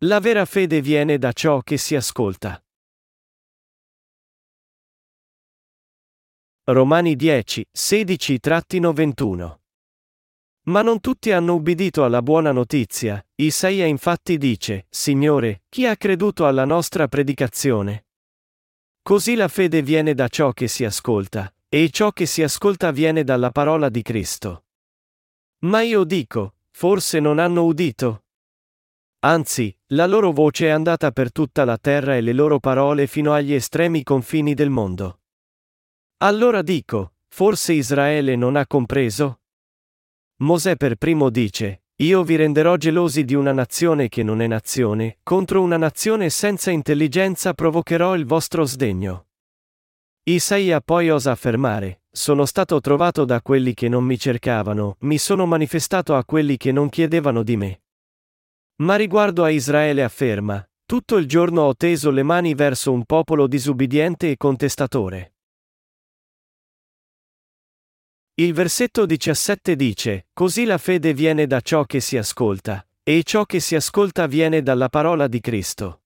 La vera fede viene da ciò che si ascolta. Romani 10, 16-21 Ma non tutti hanno ubbidito alla buona notizia, Isaia infatti dice, Signore, chi ha creduto alla nostra predicazione? Così la fede viene da ciò che si ascolta, e ciò che si ascolta viene dalla parola di Cristo. Ma io dico, forse non hanno udito? Anzi, la loro voce è andata per tutta la terra e le loro parole fino agli estremi confini del mondo. Allora dico, forse Israele non ha compreso? Mosè per primo dice, io vi renderò gelosi di una nazione che non è nazione, contro una nazione senza intelligenza provocherò il vostro sdegno. Isaia poi osa affermare, sono stato trovato da quelli che non mi cercavano, mi sono manifestato a quelli che non chiedevano di me. Ma riguardo a Israele afferma, tutto il giorno ho teso le mani verso un popolo disubbidiente e contestatore. Il versetto 17 dice, Così la fede viene da ciò che si ascolta, e ciò che si ascolta viene dalla parola di Cristo.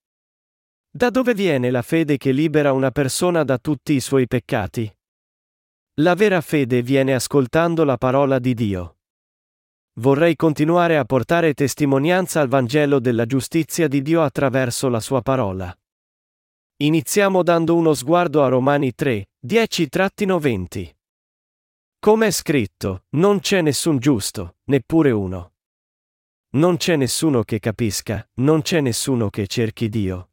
Da dove viene la fede che libera una persona da tutti i suoi peccati? La vera fede viene ascoltando la parola di Dio vorrei continuare a portare testimonianza al Vangelo della giustizia di Dio attraverso la sua parola. Iniziamo dando uno sguardo a Romani 3, 10-20. Come è scritto, non c'è nessun giusto, neppure uno. Non c'è nessuno che capisca, non c'è nessuno che cerchi Dio.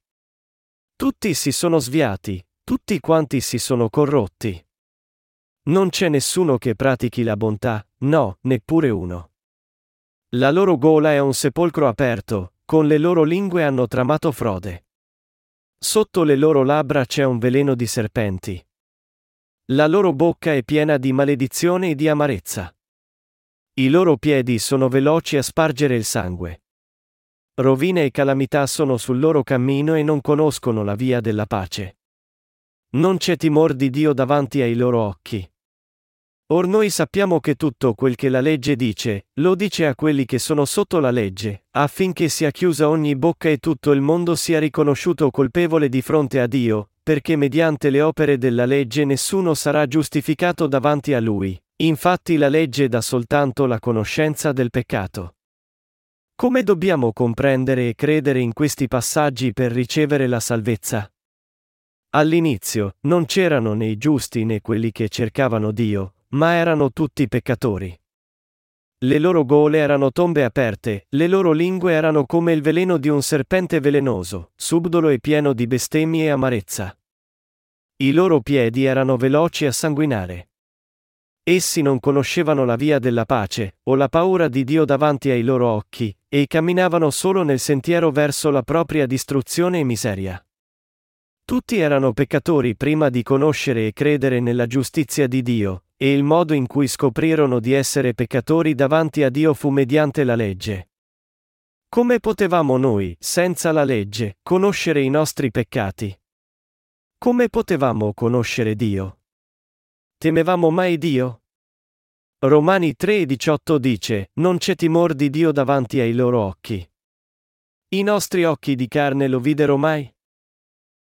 Tutti si sono sviati, tutti quanti si sono corrotti. Non c'è nessuno che pratichi la bontà, no, neppure uno. La loro gola è un sepolcro aperto, con le loro lingue hanno tramato frode. Sotto le loro labbra c'è un veleno di serpenti. La loro bocca è piena di maledizione e di amarezza. I loro piedi sono veloci a spargere il sangue. Rovine e calamità sono sul loro cammino e non conoscono la via della pace. Non c'è timor di Dio davanti ai loro occhi. Or noi sappiamo che tutto quel che la legge dice, lo dice a quelli che sono sotto la legge, affinché sia chiusa ogni bocca e tutto il mondo sia riconosciuto colpevole di fronte a Dio, perché mediante le opere della legge nessuno sarà giustificato davanti a Lui. Infatti la legge dà soltanto la conoscenza del peccato. Come dobbiamo comprendere e credere in questi passaggi per ricevere la salvezza? All'inizio, non c'erano né i giusti né quelli che cercavano Dio, ma erano tutti peccatori. Le loro gole erano tombe aperte, le loro lingue erano come il veleno di un serpente velenoso, subdolo e pieno di bestemmie e amarezza. I loro piedi erano veloci a sanguinare. Essi non conoscevano la via della pace, o la paura di Dio davanti ai loro occhi, e camminavano solo nel sentiero verso la propria distruzione e miseria. Tutti erano peccatori prima di conoscere e credere nella giustizia di Dio, e il modo in cui scoprirono di essere peccatori davanti a Dio fu mediante la legge. Come potevamo noi, senza la legge, conoscere i nostri peccati? Come potevamo conoscere Dio? Temevamo mai Dio? Romani 3:18 dice, Non c'è timor di Dio davanti ai loro occhi. I nostri occhi di carne lo videro mai?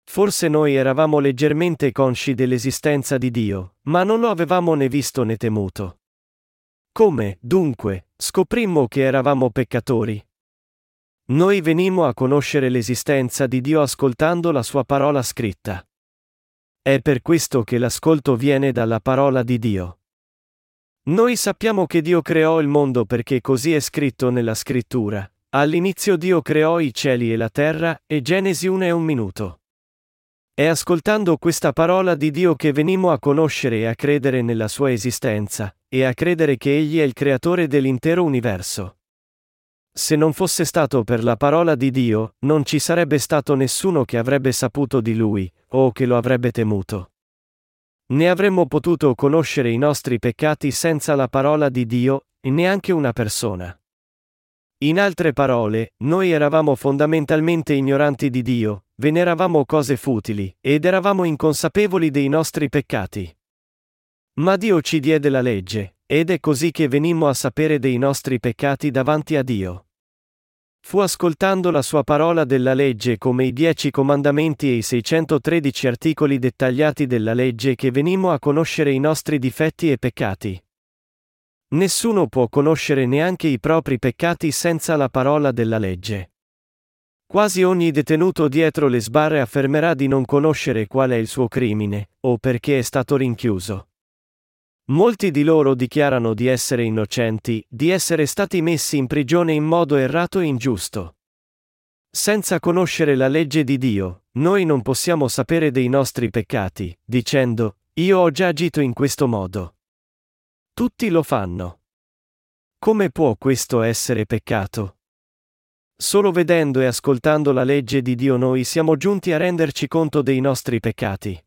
Forse noi eravamo leggermente consci dell'esistenza di Dio, ma non lo avevamo né visto né temuto. Come, dunque, scoprimmo che eravamo peccatori? Noi venimmo a conoscere l'esistenza di Dio ascoltando la sua parola scritta. È per questo che l'ascolto viene dalla parola di Dio. Noi sappiamo che Dio creò il mondo perché così è scritto nella scrittura. All'inizio Dio creò i cieli e la terra, e Genesi 1 e un minuto. È ascoltando questa parola di Dio che venimmo a conoscere e a credere nella sua esistenza, e a credere che Egli è il creatore dell'intero universo. Se non fosse stato per la parola di Dio, non ci sarebbe stato nessuno che avrebbe saputo di Lui, o che lo avrebbe temuto. Ne avremmo potuto conoscere i nostri peccati senza la parola di Dio, e neanche una persona. In altre parole, noi eravamo fondamentalmente ignoranti di Dio, veneravamo cose futili, ed eravamo inconsapevoli dei nostri peccati. Ma Dio ci diede la legge, ed è così che venimmo a sapere dei nostri peccati davanti a Dio. fu ascoltando la sua parola della legge come i dieci comandamenti e i 613 articoli dettagliati della legge che venimmo a conoscere i nostri difetti e peccati. Nessuno può conoscere neanche i propri peccati senza la parola della legge. Quasi ogni detenuto dietro le sbarre affermerà di non conoscere qual è il suo crimine, o perché è stato rinchiuso. Molti di loro dichiarano di essere innocenti, di essere stati messi in prigione in modo errato e ingiusto. Senza conoscere la legge di Dio, noi non possiamo sapere dei nostri peccati, dicendo, io ho già agito in questo modo. Tutti lo fanno. Come può questo essere peccato? Solo vedendo e ascoltando la legge di Dio noi siamo giunti a renderci conto dei nostri peccati.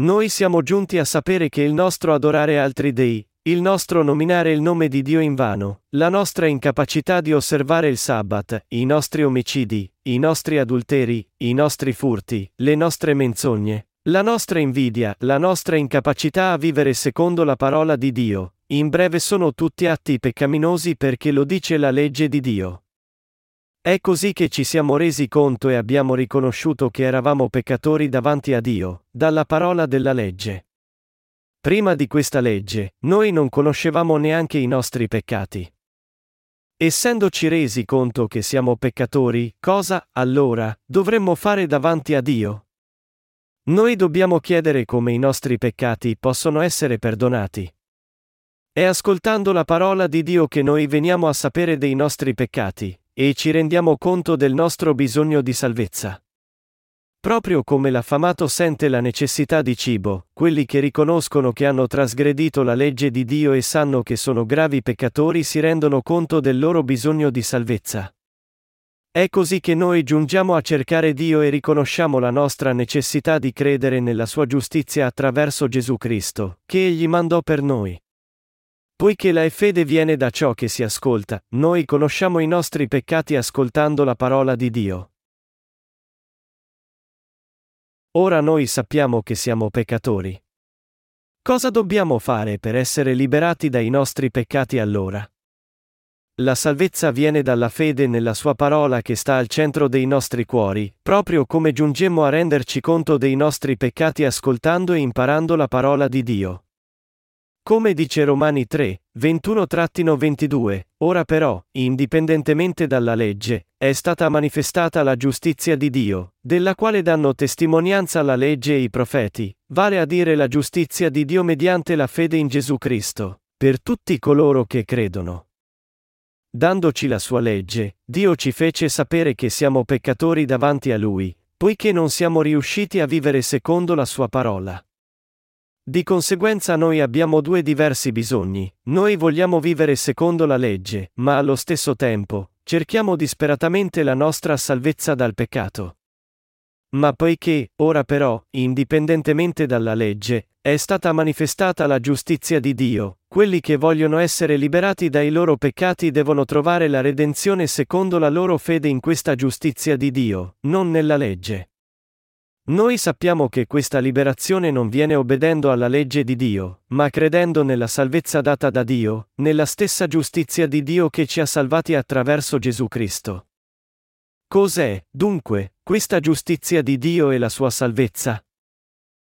Noi siamo giunti a sapere che il nostro adorare altri dei, il nostro nominare il nome di Dio in vano, la nostra incapacità di osservare il sabbat, i nostri omicidi, i nostri adulteri, i nostri furti, le nostre menzogne, la nostra invidia, la nostra incapacità a vivere secondo la parola di Dio, in breve sono tutti atti peccaminosi perché lo dice la legge di Dio. È così che ci siamo resi conto e abbiamo riconosciuto che eravamo peccatori davanti a Dio, dalla parola della legge. Prima di questa legge, noi non conoscevamo neanche i nostri peccati. Essendoci resi conto che siamo peccatori, cosa, allora, dovremmo fare davanti a Dio? Noi dobbiamo chiedere come i nostri peccati possono essere perdonati. È ascoltando la parola di Dio che noi veniamo a sapere dei nostri peccati, e ci rendiamo conto del nostro bisogno di salvezza. Proprio come l'affamato sente la necessità di cibo, quelli che riconoscono che hanno trasgredito la legge di Dio e sanno che sono gravi peccatori si rendono conto del loro bisogno di salvezza. È così che noi giungiamo a cercare Dio e riconosciamo la nostra necessità di credere nella sua giustizia attraverso Gesù Cristo, che Egli mandò per noi. Poiché la fede viene da ciò che si ascolta, noi conosciamo i nostri peccati ascoltando la parola di Dio. Ora noi sappiamo che siamo peccatori. Cosa dobbiamo fare per essere liberati dai nostri peccati allora? La salvezza viene dalla fede nella Sua parola che sta al centro dei nostri cuori, proprio come giungemmo a renderci conto dei nostri peccati ascoltando e imparando la parola di Dio. Come dice Romani 3, 21-22, ora però, indipendentemente dalla legge, è stata manifestata la giustizia di Dio, della quale danno testimonianza la legge e i profeti, vale a dire la giustizia di Dio mediante la fede in Gesù Cristo, per tutti coloro che credono. Dandoci la sua legge, Dio ci fece sapere che siamo peccatori davanti a Lui, poiché non siamo riusciti a vivere secondo la sua parola. Di conseguenza noi abbiamo due diversi bisogni, noi vogliamo vivere secondo la legge, ma allo stesso tempo, cerchiamo disperatamente la nostra salvezza dal peccato. Ma poiché, ora però, indipendentemente dalla legge, è stata manifestata la giustizia di Dio, quelli che vogliono essere liberati dai loro peccati devono trovare la redenzione secondo la loro fede in questa giustizia di Dio, non nella legge. Noi sappiamo che questa liberazione non viene obbedendo alla legge di Dio, ma credendo nella salvezza data da Dio, nella stessa giustizia di Dio che ci ha salvati attraverso Gesù Cristo. Cos'è, dunque, questa giustizia di Dio e la sua salvezza?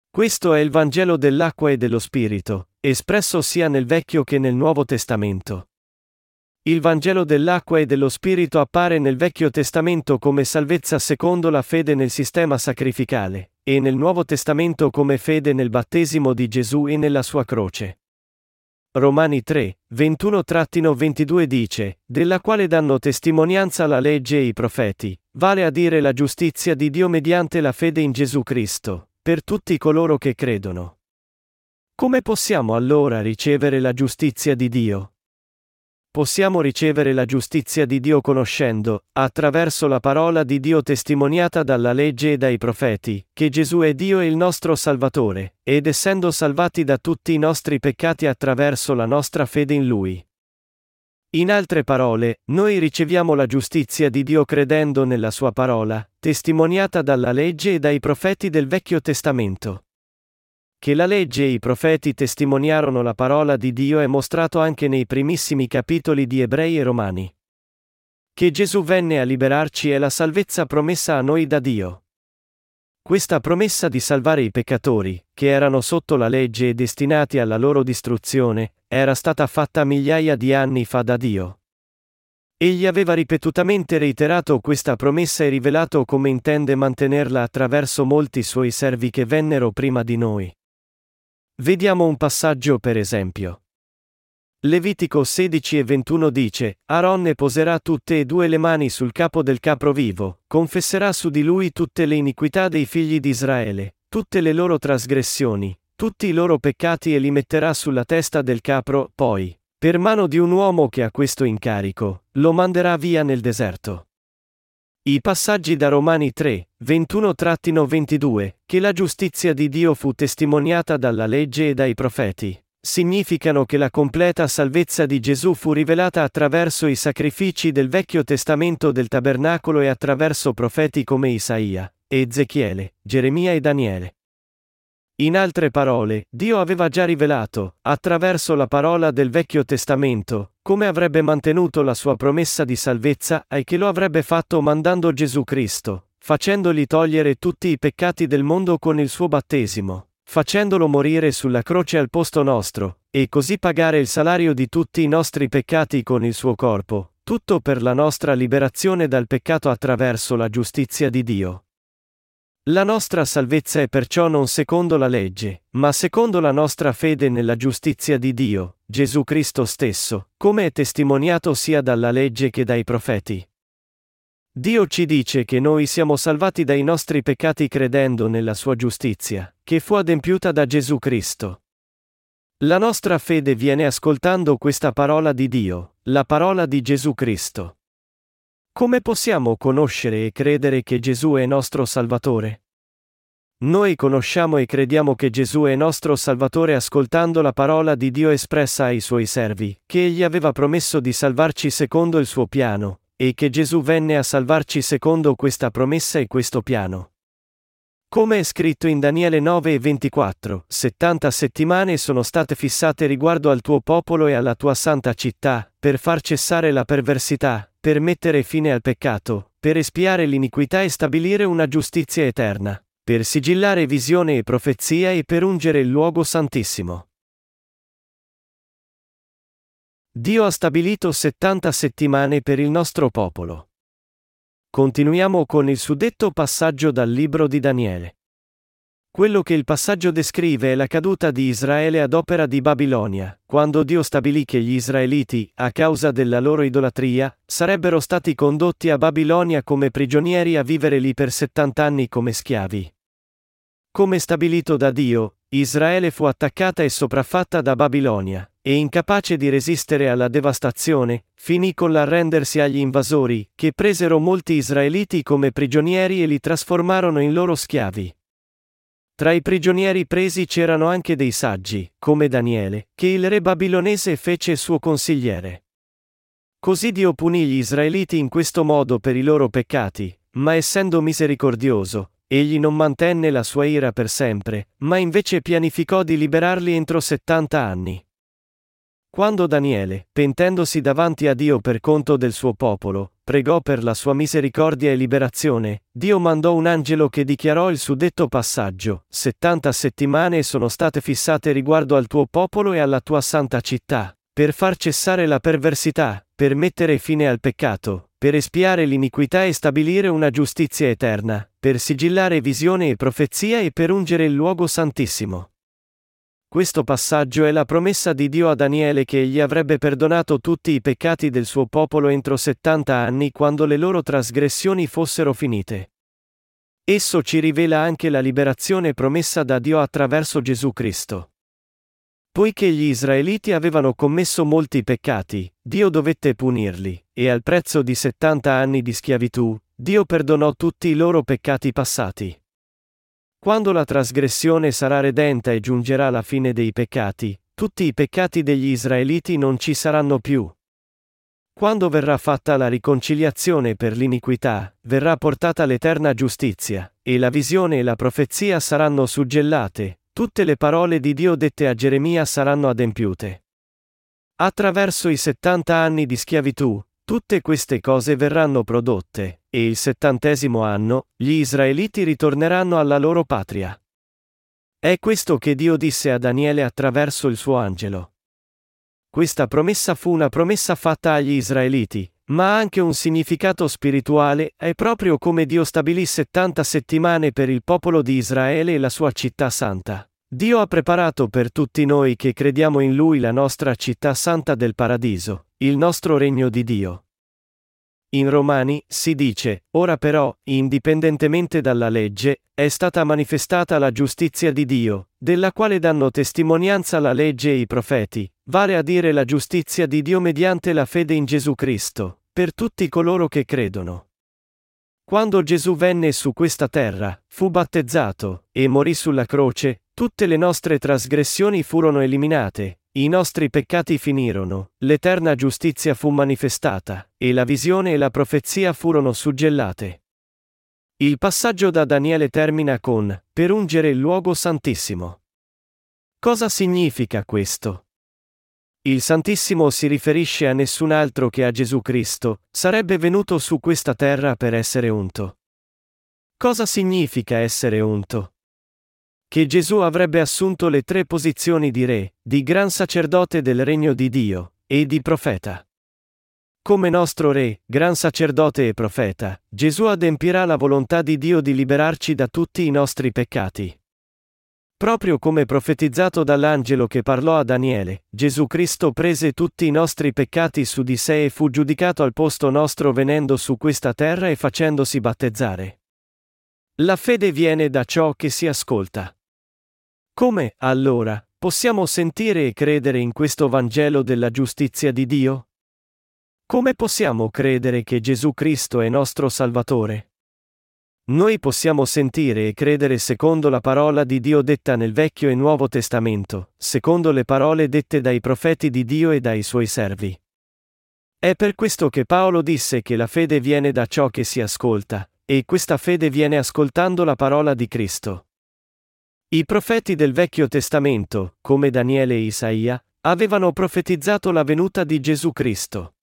Questo è il Vangelo dell'acqua e dello Spirito, espresso sia nel Vecchio che nel Nuovo Testamento. Il Vangelo dell'acqua e dello Spirito appare nel Vecchio Testamento come salvezza secondo la fede nel sistema sacrificale, e nel Nuovo Testamento come fede nel battesimo di Gesù e nella sua croce. Romani 3, 21-22 dice, della quale danno testimonianza la legge e i profeti, vale a dire la giustizia di Dio mediante la fede in Gesù Cristo, per tutti coloro che credono. Come possiamo allora ricevere la giustizia di Dio? Possiamo ricevere la giustizia di Dio conoscendo, attraverso la parola di Dio testimoniata dalla legge e dai profeti, che Gesù è Dio e il nostro Salvatore, ed essendo salvati da tutti i nostri peccati attraverso la nostra fede in Lui. In altre parole, noi riceviamo la giustizia di Dio credendo nella Sua parola, testimoniata dalla legge e dai profeti del Vecchio Testamento. Che la legge e i profeti testimoniarono la parola di Dio è mostrato anche nei primissimi capitoli di Ebrei e Romani. che Gesù venne a liberarci è la salvezza promessa a noi da Dio. Questa promessa di salvare i peccatori, che erano sotto la legge e destinati alla loro distruzione, era stata fatta migliaia di anni fa da Dio. Egli aveva ripetutamente reiterato questa promessa e rivelato come intende mantenerla attraverso molti suoi servi che vennero prima di noi. Vediamo un passaggio per esempio. Levitico 16 e 21 dice, Aaronne poserà tutte e due le mani sul capo del capro vivo, confesserà su di lui tutte le iniquità dei figli di Israele, tutte le loro trasgressioni, tutti i loro peccati e li metterà sulla testa del capro, poi, per mano di un uomo che ha questo incarico, lo manderà via nel deserto. I passaggi da Romani 3, 21-22, che la giustizia di Dio fu testimoniata dalla legge e dai profeti significano che la completa salvezza di Gesù fu rivelata attraverso i sacrifici del Vecchio Testamento del Tabernacolo e attraverso profeti come Isaia, Ezechiele, Geremia e Daniele. In altre parole, Dio aveva già rivelato, attraverso la parola del Vecchio Testamento, come avrebbe mantenuto la sua promessa di salvezza e che lo avrebbe fatto mandando Gesù Cristo, facendogli togliere tutti i peccati del mondo con il suo battesimo, facendolo morire sulla croce al posto nostro, e così pagare il salario di tutti i nostri peccati con il suo corpo, tutto per la nostra liberazione dal peccato attraverso la giustizia di Dio. La nostra salvezza è perciò non secondo la legge, ma secondo la nostra fede nella giustizia di Dio, Gesù Cristo stesso, come è testimoniato sia dalla legge che dai profeti. Dio ci dice che noi siamo salvati dai nostri peccati credendo nella sua giustizia, che fu adempiuta da Gesù Cristo. La nostra fede viene ascoltando questa parola di Dio, la parola di Gesù Cristo. Come possiamo conoscere e credere che Gesù è nostro Salvatore? Noi conosciamo e crediamo che Gesù è nostro Salvatore ascoltando la parola di Dio espressa ai suoi servi, che egli aveva promesso di salvarci secondo il suo piano, e che Gesù venne a salvarci secondo questa promessa e questo piano. Come è scritto in Daniele 9 e 24, 70 settimane sono state fissate riguardo al tuo popolo e alla tua santa città, per far cessare la perversità, per mettere fine al peccato, per espiare l'iniquità e stabilire una giustizia eterna, per sigillare visione e profezia e per ungere il luogo santissimo. Dio ha stabilito 70 settimane per il nostro popolo. Continuiamo con il suddetto passaggio dal libro di Daniele. Quello che il passaggio descrive è la caduta di Israele ad opera di Babilonia, quando Dio stabilì che gli israeliti, a causa della loro idolatria, sarebbero stati condotti a Babilonia come prigionieri a vivere lì per 70 anni come schiavi. Come stabilito da Dio, Israele fu attaccata e sopraffatta da Babilonia, e incapace di resistere alla devastazione, finì con l'arrendersi agli invasori, che presero molti israeliti come prigionieri e li trasformarono in loro schiavi. Tra i prigionieri presi c'erano anche dei saggi, come Daniele, che il re babilonese fece suo consigliere. Così Dio punì gli israeliti in questo modo per i loro peccati, ma essendo misericordioso, egli non mantenne la sua ira per sempre, ma invece pianificò di liberarli entro settanta anni. Quando Daniele, pentendosi davanti a Dio per conto del suo popolo, pregò per la sua misericordia e liberazione, Dio mandò un angelo che dichiarò il suddetto passaggio, 70 settimane sono state fissate riguardo al tuo popolo e alla tua santa città, per far cessare la perversità, per mettere fine al peccato, per espiare l'iniquità e stabilire una giustizia eterna, per sigillare visione e profezia e per ungere il luogo santissimo. Questo passaggio è la promessa di Dio a Daniele che egli avrebbe perdonato tutti i peccati del suo popolo entro 70 anni quando le loro trasgressioni fossero finite. Esso ci rivela anche la liberazione promessa da Dio attraverso Gesù Cristo. Poiché gli israeliti avevano commesso molti peccati, Dio dovette punirli, e al prezzo di 70 anni di schiavitù, Dio perdonò tutti i loro peccati passati. Quando la trasgressione sarà redenta e giungerà la fine dei peccati, tutti i peccati degli israeliti non ci saranno più. Quando verrà fatta la riconciliazione per l'iniquità, verrà portata l'eterna giustizia, e la visione e la profezia saranno suggellate, tutte le parole di Dio dette a Geremia saranno adempiute. Attraverso i 70 anni di schiavitù, tutte queste cose verranno prodotte, e il settantesimo anno, gli israeliti ritorneranno alla loro patria. È questo che Dio disse a Daniele attraverso il suo angelo. Questa promessa fu una promessa fatta agli israeliti, ma ha anche un significato spirituale, è proprio come Dio stabilì 70 settimane per il popolo di Israele e la sua città santa. Dio ha preparato per tutti noi che crediamo in Lui la nostra città santa del paradiso, il nostro regno di Dio. In Romani si dice, ora però, indipendentemente dalla legge, è stata manifestata la giustizia di Dio, della quale danno testimonianza la legge e i profeti, vale a dire la giustizia di Dio mediante la fede in Gesù Cristo, per tutti coloro che credono. Quando Gesù venne su questa terra, fu battezzato, e morì sulla croce, tutte le nostre trasgressioni furono eliminate, i nostri peccati finirono, l'eterna giustizia fu manifestata, e la visione e la profezia furono suggellate. Il passaggio da Daniele termina con, per ungere il luogo santissimo. Cosa significa questo? Il Santissimo si riferisce a nessun altro che a Gesù Cristo, sarebbe venuto su questa terra per essere unto. Cosa significa essere unto? Che Gesù avrebbe assunto le tre posizioni di re, di gran sacerdote del regno di Dio, e di profeta. Come nostro Re, gran sacerdote e profeta, Gesù adempirà la volontà di Dio di liberarci da tutti i nostri peccati. Proprio come profetizzato dall'angelo che parlò a Daniele, Gesù Cristo prese tutti i nostri peccati su di sé e fu giudicato al posto nostro venendo su questa terra e facendosi battezzare. La fede viene da ciò che si ascolta. Come, allora, possiamo sentire e credere in questo Vangelo della giustizia di Dio? Come possiamo credere che Gesù Cristo è nostro Salvatore? Noi possiamo sentire e credere secondo la parola di Dio detta nel Vecchio e Nuovo Testamento, secondo le parole dette dai profeti di Dio e dai suoi servi. È per questo che Paolo disse che la fede viene da ciò che si ascolta, e questa fede viene ascoltando la parola di Cristo. I profeti del Vecchio Testamento, come Daniele e Isaia, avevano profetizzato la venuta di Gesù Cristo.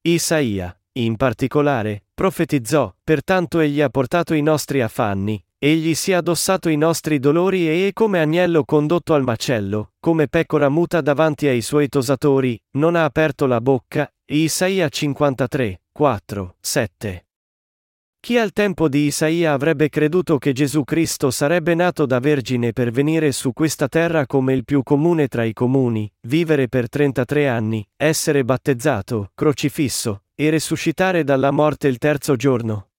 Isaia, in particolare, profetizzò, pertanto egli ha portato i nostri affanni, egli si è addossato i nostri dolori e come agnello condotto al macello, come pecora muta davanti ai suoi tosatori, non ha aperto la bocca. Isaia 53, 4, 7. Chi al tempo di Isaia avrebbe creduto che Gesù Cristo sarebbe nato da vergine per venire su questa terra come il più comune tra i comuni, vivere per 33 anni, essere battezzato, crocifisso, e risuscitare dalla morte il terzo giorno.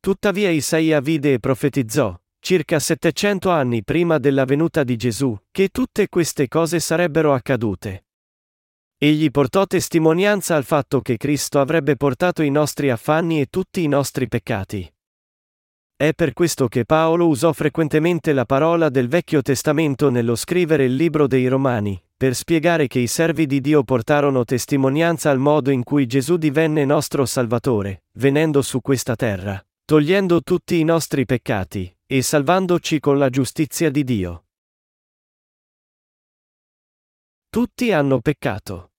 Tuttavia Isaia vide e profetizzò, circa 700 anni prima della venuta di Gesù, che tutte queste cose sarebbero accadute. Egli portò testimonianza al fatto che Cristo avrebbe portato i nostri affanni e tutti i nostri peccati. È per questo che Paolo usò frequentemente la parola del Vecchio Testamento nello scrivere il libro dei Romani, per spiegare che i servi di Dio portarono testimonianza al modo in cui Gesù divenne nostro Salvatore, venendo su questa terra, togliendo tutti i nostri peccati, e salvandoci con la giustizia di Dio. Tutti hanno peccato.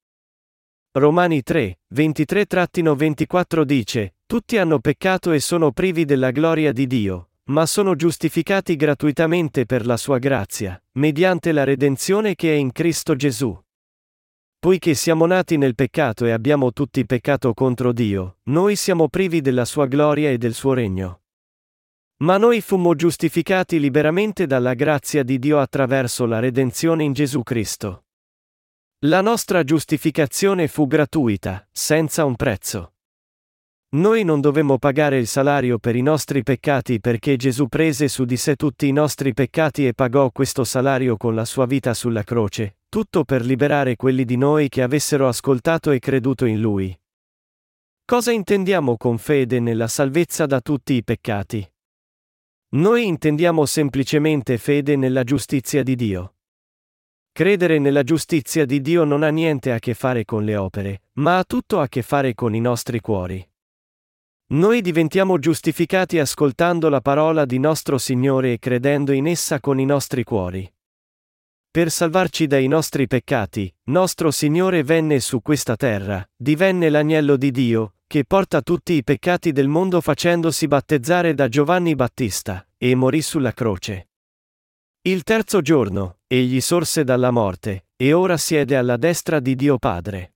Romani 3, 23-24 dice, Tutti hanno peccato e sono privi della gloria di Dio, ma sono giustificati gratuitamente per la sua grazia, mediante la redenzione che è in Cristo Gesù. Poiché siamo nati nel peccato e abbiamo tutti peccato contro Dio, noi siamo privi della sua gloria e del suo regno. Ma noi fummo giustificati liberamente dalla grazia di Dio attraverso la redenzione in Gesù Cristo. La nostra giustificazione fu gratuita, senza un prezzo. Noi non dovemmo pagare il salario per i nostri peccati perché Gesù prese su di sé tutti i nostri peccati e pagò questo salario con la sua vita sulla croce, tutto per liberare quelli di noi che avessero ascoltato e creduto in Lui. Cosa intendiamo con fede nella salvezza da tutti i peccati? Noi intendiamo semplicemente fede nella giustizia di Dio. Credere nella giustizia di Dio non ha niente a che fare con le opere, ma ha tutto a che fare con i nostri cuori. Noi diventiamo giustificati ascoltando la parola di nostro Signore e credendo in essa con i nostri cuori. per salvarci dai nostri peccati, nostro Signore venne su questa terra, divenne l'agnello di Dio, che porta tutti i peccati del mondo facendosi battezzare da Giovanni Battista, e morì sulla croce. Il terzo giorno, egli sorse dalla morte, e ora siede alla destra di Dio Padre.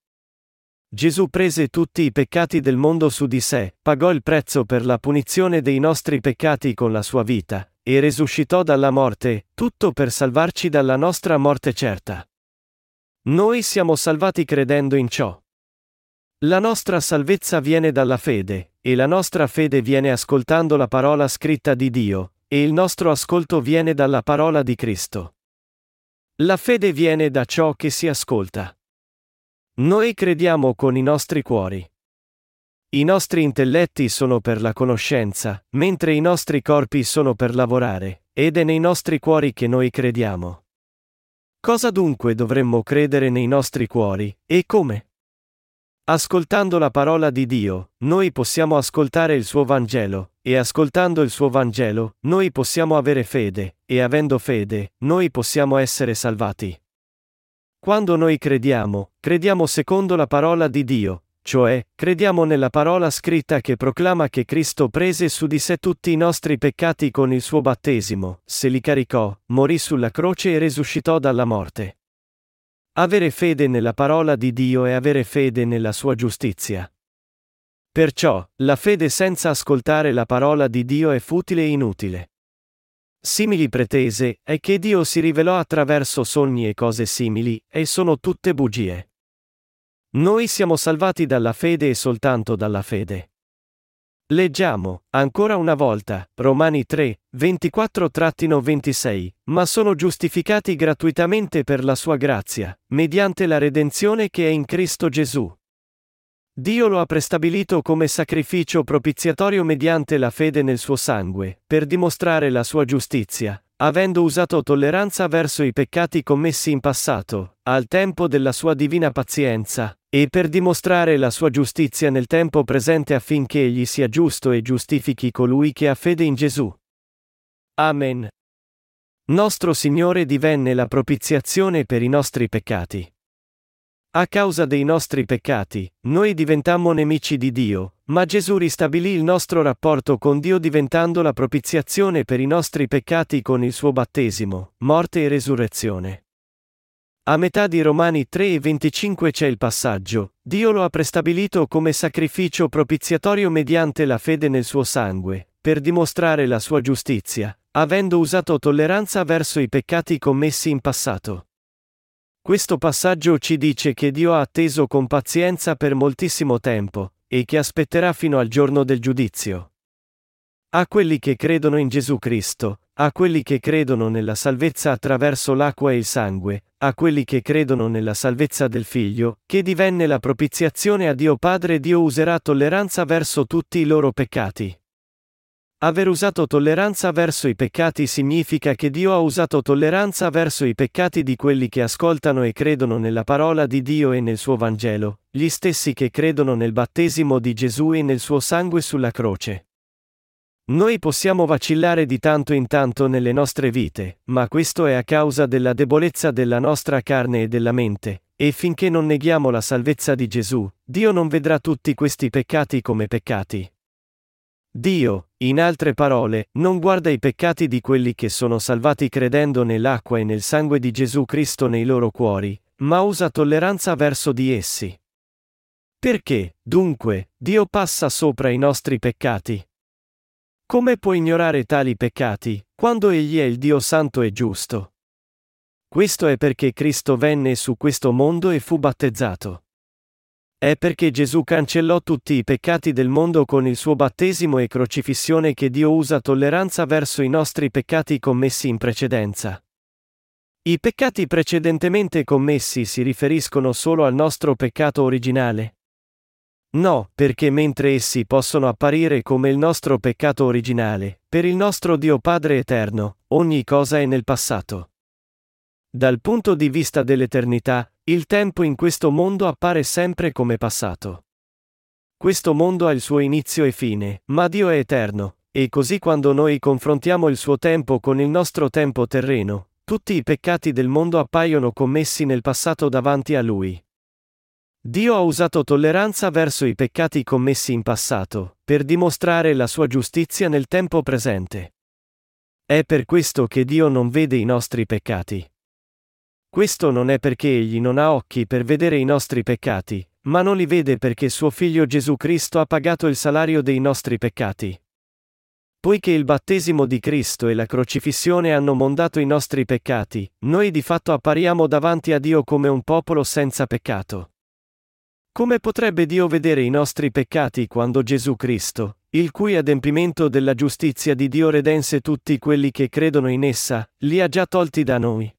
Gesù prese tutti i peccati del mondo su di sé, pagò il prezzo per la punizione dei nostri peccati con la sua vita, e risuscitò dalla morte, tutto per salvarci dalla nostra morte certa. Noi siamo salvati credendo in ciò. La nostra salvezza viene dalla fede, e la nostra fede viene ascoltando la parola scritta di Dio, e il nostro ascolto viene dalla parola di Cristo. La fede viene da ciò che si ascolta. Noi crediamo con i nostri cuori. I nostri intelletti sono per la conoscenza, mentre i nostri corpi sono per lavorare, ed è nei nostri cuori che noi crediamo. Cosa dunque dovremmo credere nei nostri cuori, e come? Ascoltando la parola di Dio, noi possiamo ascoltare il suo Vangelo, e ascoltando il suo Vangelo, noi possiamo avere fede, e avendo fede, noi possiamo essere salvati. Quando noi crediamo, crediamo secondo la parola di Dio, cioè, crediamo nella parola scritta che proclama che Cristo prese su di sé tutti i nostri peccati con il suo battesimo, se li caricò, morì sulla croce e risuscitò dalla morte. Avere fede nella parola di Dio è avere fede nella sua giustizia. Perciò, la fede senza ascoltare la parola di Dio è futile e inutile. Simili pretese è che Dio si rivelò attraverso sogni e cose simili, e sono tutte bugie. Noi siamo salvati dalla fede e soltanto dalla fede. Leggiamo, ancora una volta, Romani 3, 24-26, ma sono giustificati gratuitamente per la sua grazia, mediante la redenzione che è in Cristo Gesù. Dio lo ha prestabilito come sacrificio propiziatorio mediante la fede nel suo sangue, per dimostrare la sua giustizia, avendo usato tolleranza verso i peccati commessi in passato, al tempo della sua divina pazienza, e per dimostrare la sua giustizia nel tempo presente affinché egli sia giusto e giustifichi colui che ha fede in Gesù. Amen. Nostro Signore divenne la propiziazione per i nostri peccati. A causa dei nostri peccati, noi diventammo nemici di Dio, ma Gesù ristabilì il nostro rapporto con Dio diventando la propiziazione per i nostri peccati con il suo battesimo, morte e resurrezione. A metà di Romani 3 e 25 c'è il passaggio, Dio lo ha prestabilito come sacrificio propiziatorio mediante la fede nel suo sangue, per dimostrare la sua giustizia, avendo usato tolleranza verso i peccati commessi in passato. Questo passaggio ci dice che Dio ha atteso con pazienza per moltissimo tempo, e che aspetterà fino al giorno del giudizio. A quelli che credono in Gesù Cristo, a quelli che credono nella salvezza attraverso l'acqua e il sangue, a quelli che credono nella salvezza del Figlio, che divenne la propiziazione a Dio Padre, Dio userà tolleranza verso tutti i loro peccati. Aver usato tolleranza verso i peccati significa che Dio ha usato tolleranza verso i peccati di quelli che ascoltano e credono nella parola di Dio e nel suo Vangelo, gli stessi che credono nel battesimo di Gesù e nel suo sangue sulla croce. Noi possiamo vacillare di tanto in tanto nelle nostre vite, ma questo è a causa della debolezza della nostra carne e della mente, e finché non neghiamo la salvezza di Gesù, Dio non vedrà tutti questi peccati come peccati. Dio, in altre parole, non guarda i peccati di quelli che sono salvati credendo nell'acqua e nel sangue di Gesù Cristo nei loro cuori, ma usa tolleranza verso di essi. Perché, dunque, Dio passa sopra i nostri peccati? Come può ignorare tali peccati, quando Egli è il Dio santo e giusto? Questo è perché Cristo venne su questo mondo e fu battezzato. È perché Gesù cancellò tutti i peccati del mondo con il suo battesimo e crocifissione che Dio usa tolleranza verso i nostri peccati commessi in precedenza. I peccati precedentemente commessi si riferiscono solo al nostro peccato originale? No, perché mentre essi possono apparire come il nostro peccato originale, per il nostro Dio Padre eterno, ogni cosa è nel passato. Dal punto di vista dell'eternità, il tempo in questo mondo appare sempre come passato. Questo mondo ha il suo inizio e fine, ma Dio è eterno, e così quando noi confrontiamo il suo tempo con il nostro tempo terreno, tutti i peccati del mondo appaiono commessi nel passato davanti a Lui. Dio ha usato tolleranza verso i peccati commessi in passato, per dimostrare la sua giustizia nel tempo presente. È per questo che Dio non vede i nostri peccati. Questo non è perché Egli non ha occhi per vedere i nostri peccati, ma non li vede perché suo Figlio Gesù Cristo ha pagato il salario dei nostri peccati. Poiché il battesimo di Cristo e la crocifissione hanno mondato i nostri peccati, noi di fatto appariamo davanti a Dio come un popolo senza peccato. Come potrebbe Dio vedere i nostri peccati quando Gesù Cristo, il cui adempimento della giustizia di Dio redense tutti quelli che credono in essa, li ha già tolti da noi.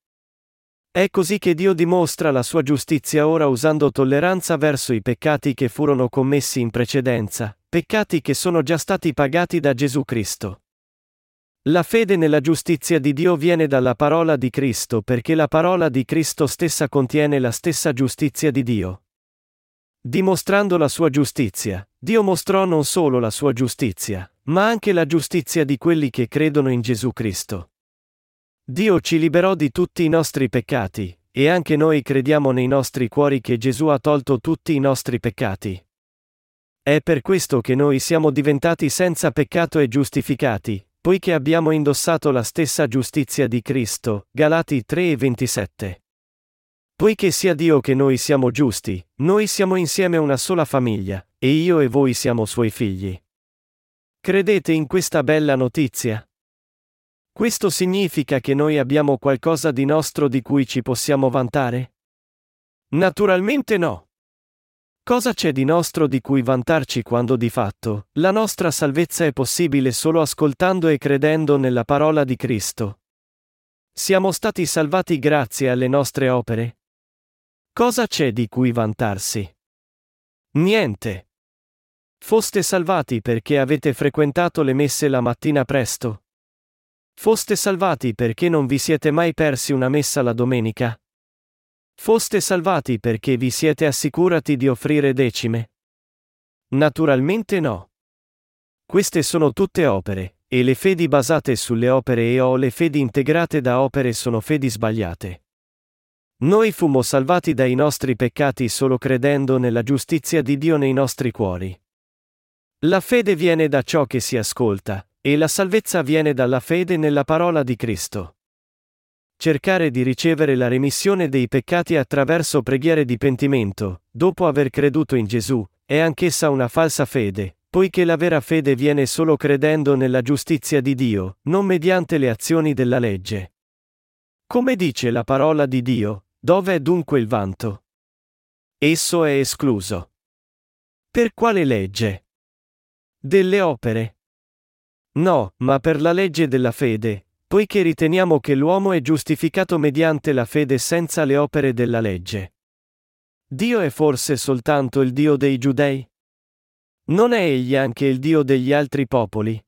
È così che Dio dimostra la sua giustizia ora usando tolleranza verso i peccati che furono commessi in precedenza, peccati che sono già stati pagati da Gesù Cristo. La fede nella giustizia di Dio viene dalla parola di Cristo perché la parola di Cristo stessa contiene la stessa giustizia di Dio. Dimostrando la sua giustizia, Dio mostrò non solo la sua giustizia, ma anche la giustizia di quelli che credono in Gesù Cristo. Dio ci liberò di tutti i nostri peccati, e anche noi crediamo nei nostri cuori che Gesù ha tolto tutti i nostri peccati. È per questo che noi siamo diventati senza peccato e giustificati, poiché abbiamo indossato la stessa giustizia di Cristo. Galati 3 e 27. Poiché sia Dio che noi siamo giusti, noi siamo insieme una sola famiglia, e io e voi siamo suoi figli. Credete in questa bella notizia? Questo significa che noi abbiamo qualcosa di nostro di cui ci possiamo vantare? Naturalmente no. Cosa c'è di nostro di cui vantarci quando di fatto, la nostra salvezza è possibile solo ascoltando e credendo nella parola di Cristo? Siamo stati salvati grazie alle nostre opere? Cosa c'è di cui vantarsi? Niente. Foste salvati perché avete frequentato le messe la mattina presto? Foste salvati perché non vi siete mai persi una messa la domenica? Foste salvati perché vi siete assicurati di offrire decime? Naturalmente no. Queste sono tutte opere, e le fedi basate sulle opere e o le fedi integrate da opere sono fedi sbagliate. Noi fummo salvati dai nostri peccati solo credendo nella giustizia di Dio nei nostri cuori. La fede viene da ciò che si ascolta, e la salvezza viene dalla fede nella parola di Cristo. Cercare di ricevere la remissione dei peccati attraverso preghiere di pentimento, dopo aver creduto in Gesù, è anch'essa una falsa fede, poiché la vera fede viene solo credendo nella giustizia di Dio, non mediante le azioni della legge. Come dice la parola di Dio, dove è dunque il vanto? Esso è escluso. Per quale legge? Delle opere. No, ma per la legge della fede, poiché riteniamo che l'uomo è giustificato mediante la fede senza le opere della legge. Dio è forse soltanto il Dio dei giudei? Non è egli anche il Dio degli altri popoli?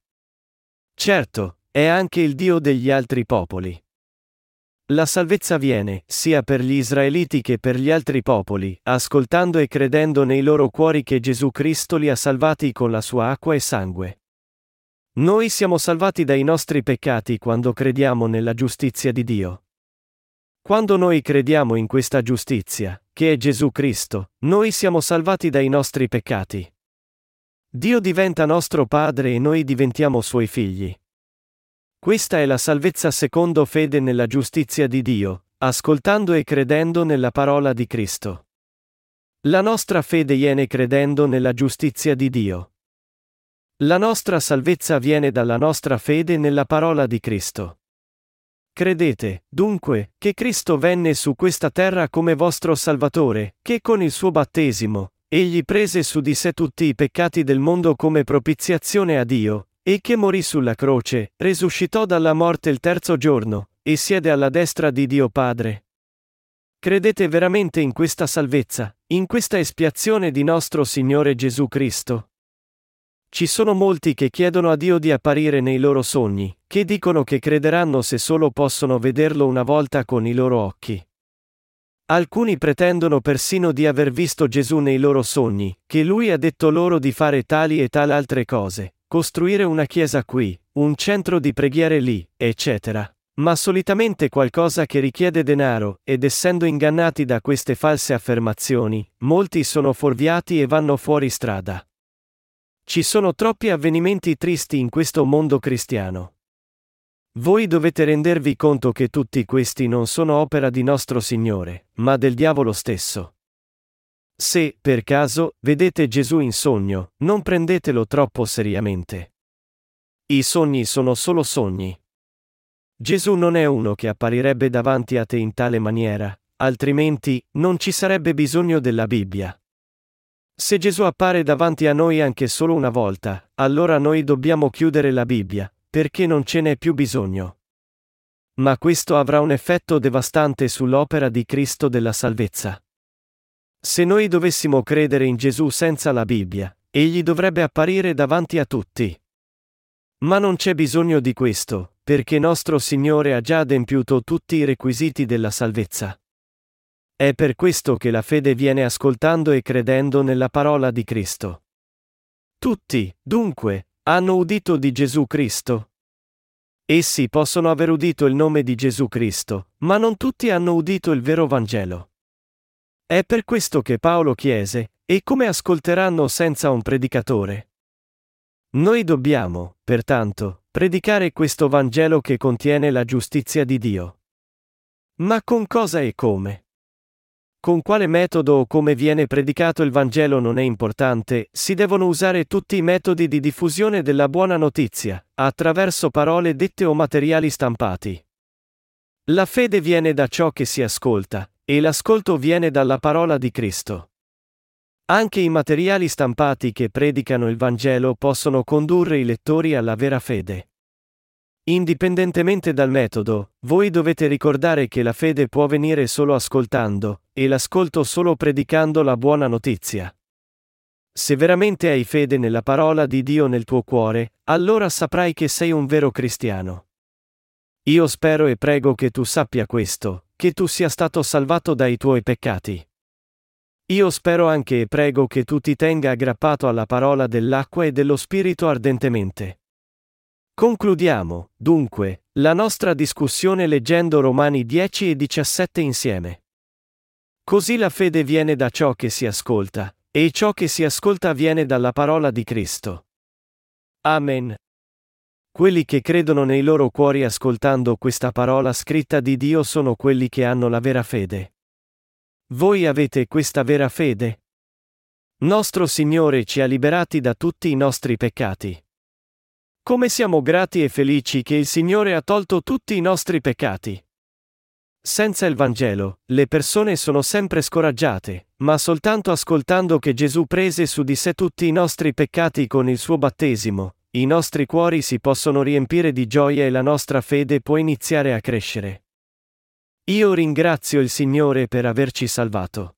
Certo, è anche il Dio degli altri popoli. La salvezza viene, sia per gli israeliti che per gli altri popoli, ascoltando e credendo nei loro cuori che Gesù Cristo li ha salvati con la sua acqua e sangue. Noi siamo salvati dai nostri peccati quando crediamo nella giustizia di Dio. Quando noi crediamo in questa giustizia, che è Gesù Cristo, noi siamo salvati dai nostri peccati. Dio diventa nostro Padre e noi diventiamo suoi figli. Questa è la salvezza secondo fede nella giustizia di Dio, ascoltando e credendo nella parola di Cristo. La nostra fede viene credendo nella giustizia di Dio. La nostra salvezza viene dalla nostra fede nella parola di Cristo. Credete, dunque, che Cristo venne su questa terra come vostro Salvatore, che con il suo battesimo, egli prese su di sé tutti i peccati del mondo come propiziazione a Dio, e che morì sulla croce, resuscitò dalla morte il terzo giorno, e siede alla destra di Dio Padre. Credete veramente in questa salvezza, in questa espiazione di nostro Signore Gesù Cristo? Ci sono molti che chiedono a Dio di apparire nei loro sogni, che dicono che crederanno se solo possono vederlo una volta con i loro occhi. Alcuni pretendono persino di aver visto Gesù nei loro sogni, che lui ha detto loro di fare tali e tal altre cose, costruire una chiesa qui, un centro di preghiere lì, eccetera. ma solitamente qualcosa che richiede denaro, ed essendo ingannati da queste false affermazioni, molti sono fuorviati e vanno fuori strada. Ci sono troppi avvenimenti tristi in questo mondo cristiano. Voi dovete rendervi conto che tutti questi non sono opera di nostro Signore, ma del diavolo stesso. Se, per caso, vedete Gesù in sogno, non prendetelo troppo seriamente. I sogni sono solo sogni. Gesù non è uno che apparirebbe davanti a te in tale maniera, altrimenti non ci sarebbe bisogno della Bibbia. Se Gesù appare davanti a noi anche solo una volta, allora noi dobbiamo chiudere la Bibbia, perché non ce n'è più bisogno. Ma questo avrà un effetto devastante sull'opera di Cristo della salvezza. Se noi dovessimo credere in Gesù senza la Bibbia, egli dovrebbe apparire davanti a tutti. Ma non c'è bisogno di questo, perché nostro Signore ha già adempiuto tutti i requisiti della salvezza. È per questo che la fede viene ascoltando e credendo nella parola di Cristo. Tutti, dunque, hanno udito di Gesù Cristo. Essi possono aver udito il nome di Gesù Cristo, ma non tutti hanno udito il vero Vangelo. È per questo che Paolo chiese, e come ascolteranno senza un predicatore? Noi dobbiamo, pertanto, predicare questo Vangelo che contiene la giustizia di Dio. Ma con cosa e come? Con quale metodo o come viene predicato il Vangelo non è importante, si devono usare tutti i metodi di diffusione della buona notizia, attraverso parole dette o materiali stampati. La fede viene da ciò che si ascolta, e l'ascolto viene dalla parola di Cristo. Anche i materiali stampati che predicano il Vangelo possono condurre i lettori alla vera fede. Indipendentemente dal metodo, voi dovete ricordare che la fede può venire solo ascoltando, e l'ascolto solo predicando la buona notizia. Se veramente hai fede nella parola di Dio nel tuo cuore, allora saprai che sei un vero cristiano. Io spero e prego che tu sappia questo, che tu sia stato salvato dai tuoi peccati. Io spero anche e prego che tu ti tenga aggrappato alla parola dell'acqua e dello Spirito ardentemente. Concludiamo, dunque, la nostra discussione leggendo Romani 10 e 17 insieme. Così la fede viene da ciò che si ascolta, e ciò che si ascolta viene dalla parola di Cristo. Amen. Quelli che credono nei loro cuori ascoltando questa parola scritta di Dio sono quelli che hanno la vera fede. Voi avete questa vera fede? Nostro Signore ci ha liberati da tutti i nostri peccati. Come siamo grati e felici che il Signore ha tolto tutti i nostri peccati. Senza il Vangelo, le persone sono sempre scoraggiate, ma soltanto ascoltando che Gesù prese su di sé tutti i nostri peccati con il suo battesimo, i nostri cuori si possono riempire di gioia e la nostra fede può iniziare a crescere. Io ringrazio il Signore per averci salvato.